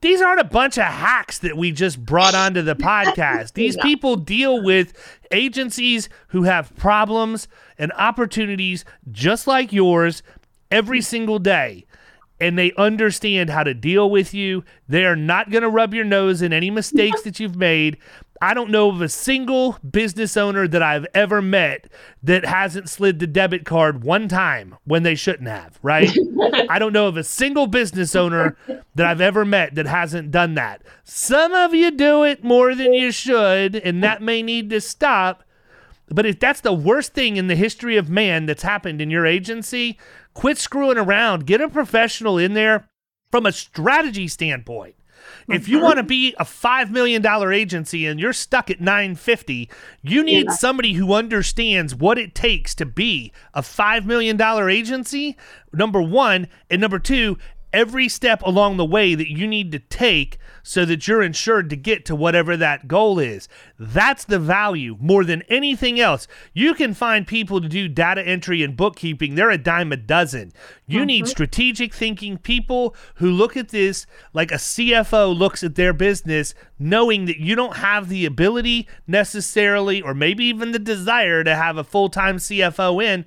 these aren't a bunch of hacks that we just brought onto the podcast. These no. people deal with agencies who have problems and opportunities just like yours every single day. And they understand how to deal with you. They are not going to rub your nose in any mistakes that you've made. I don't know of a single business owner that I've ever met that hasn't slid the debit card one time when they shouldn't have, right? I don't know of a single business owner that I've ever met that hasn't done that. Some of you do it more than you should, and that may need to stop. But if that's the worst thing in the history of man that's happened in your agency, quit screwing around. Get a professional in there from a strategy standpoint. If you want to be a five million dollar agency and you're stuck at nine fifty, you need yeah. somebody who understands what it takes to be a five million dollar agency. Number one, and number two, every step along the way that you need to take so that you're insured to get to whatever that goal is. That's the value more than anything else. You can find people to do data entry and bookkeeping, they're a dime a dozen. You mm-hmm. need strategic thinking people who look at this like a CFO looks at their business, knowing that you don't have the ability necessarily, or maybe even the desire to have a full time CFO in.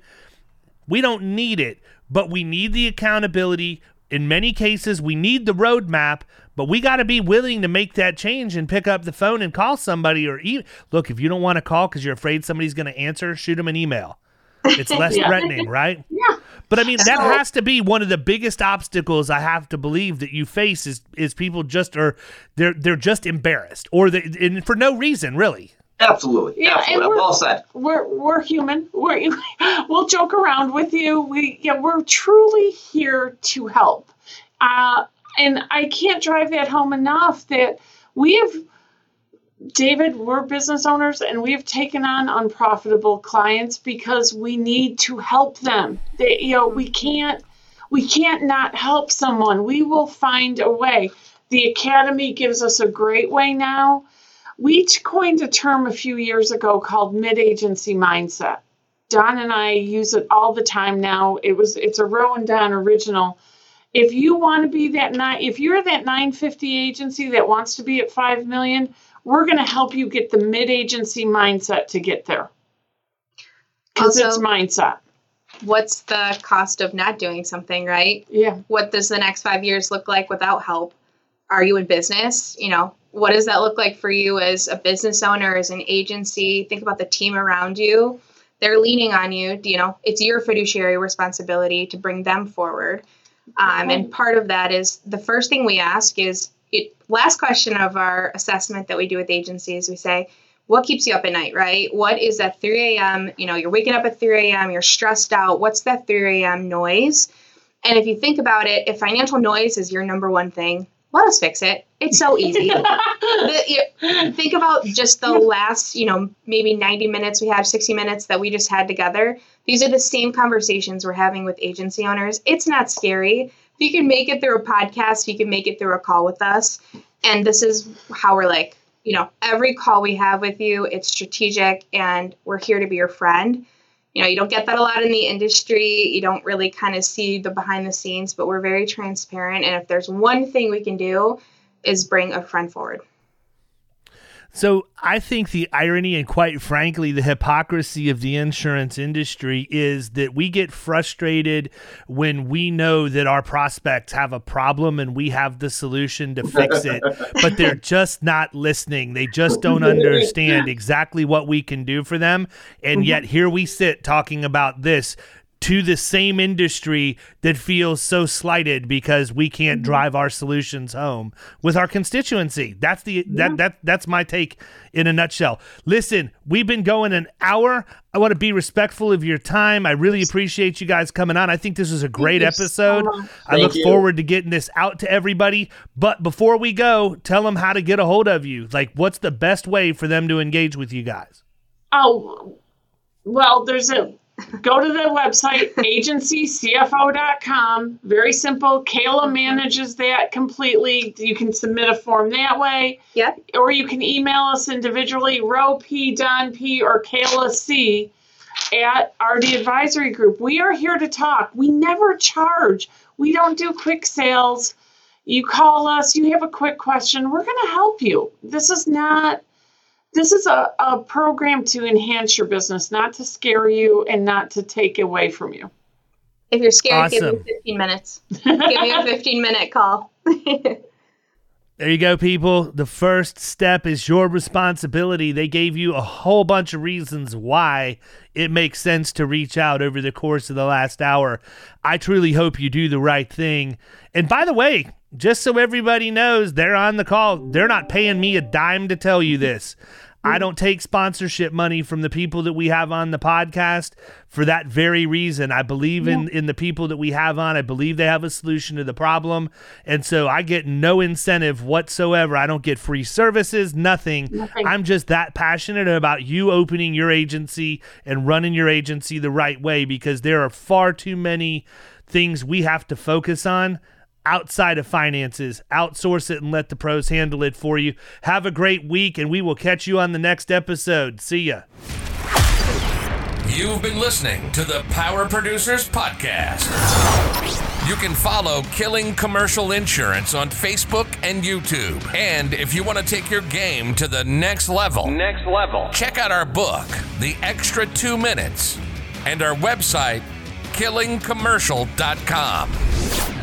We don't need it, but we need the accountability in many cases, we need the roadmap, but we got to be willing to make that change and pick up the phone and call somebody. Or e- look, if you don't want to call because you're afraid somebody's going to answer, shoot them an email. It's less yeah. threatening, right? Yeah. But I mean, that has to be one of the biggest obstacles I have to believe that you face is is people just are they're they're just embarrassed or they and for no reason really. Absolutely. Yeah, Absolutely. And well said. We're we're human. We're we'll joke around with you. We yeah, we're truly here to help. Uh, and I can't drive that home enough that we have David, we're business owners and we've taken on unprofitable clients because we need to help them. They, you know, we can't we can't not help someone. We will find a way. The academy gives us a great way now we coined a term a few years ago called mid-agency mindset. Don and I use it all the time now. It was it's a Rowan Don original. If you want to be that nine, if you're that 950 agency that wants to be at five million, we're going to help you get the mid-agency mindset to get there. Because it's mindset. What's the cost of not doing something, right? Yeah. What does the next five years look like without help? Are you in business? You know, what does that look like for you as a business owner, as an agency? Think about the team around you. They're leaning on you. You know, it's your fiduciary responsibility to bring them forward. Um, and part of that is the first thing we ask is it, last question of our assessment that we do with agencies. We say, what keeps you up at night, right? What is that 3 a.m.? You know, you're waking up at 3 a.m., you're stressed out. What's that 3 a.m. noise? And if you think about it, if financial noise is your number one thing, let us fix it. It's so easy. the, you, think about just the last, you know, maybe 90 minutes we had, 60 minutes that we just had together. These are the same conversations we're having with agency owners. It's not scary. If you can make it through a podcast, you can make it through a call with us. And this is how we're like, you know, every call we have with you, it's strategic and we're here to be your friend you know you don't get that a lot in the industry. You don't really kind of see the behind the scenes but we're very transparent and if there's one thing we can do is bring a friend forward so I think the irony and quite frankly the hypocrisy of the insurance industry is that we get frustrated when we know that our prospects have a problem and we have the solution to fix it, but they're just not listening. They just don't understand exactly what we can do for them. And yet here we sit talking about this to the same industry that feels so slighted because we can't mm-hmm. drive our solutions home with our constituency. That's the yeah. that that that's my take in a nutshell. Listen, we've been going an hour. I want to be respectful of your time. I really appreciate you guys coming on. I think this was a great episode. So I look you. forward to getting this out to everybody. But before we go, tell them how to get a hold of you. Like what's the best way for them to engage with you guys? Oh, well, there's a go to the website agencycfo.com very simple. Kayla manages that completely. You can submit a form that way. Yep. Or you can email us individually Ro p don p or kayla c at rd advisory group. We are here to talk. We never charge. We don't do quick sales. You call us, you have a quick question, we're going to help you. This is not this is a, a program to enhance your business, not to scare you and not to take away from you. If you're scared, awesome. give me 15 minutes. give me a 15 minute call. There you go, people. The first step is your responsibility. They gave you a whole bunch of reasons why it makes sense to reach out over the course of the last hour. I truly hope you do the right thing. And by the way, just so everybody knows, they're on the call. They're not paying me a dime to tell you this. I don't take sponsorship money from the people that we have on the podcast for that very reason. I believe in, in the people that we have on. I believe they have a solution to the problem. And so I get no incentive whatsoever. I don't get free services, nothing. nothing. I'm just that passionate about you opening your agency and running your agency the right way because there are far too many things we have to focus on outside of finances. Outsource it and let the pros handle it for you. Have a great week, and we will catch you on the next episode. See ya. You've been listening to the Power Producers Podcast. You can follow Killing Commercial Insurance on Facebook and YouTube. And if you want to take your game to the next level, next level, check out our book, The Extra 2 Minutes, and our website, killingcommercial.com.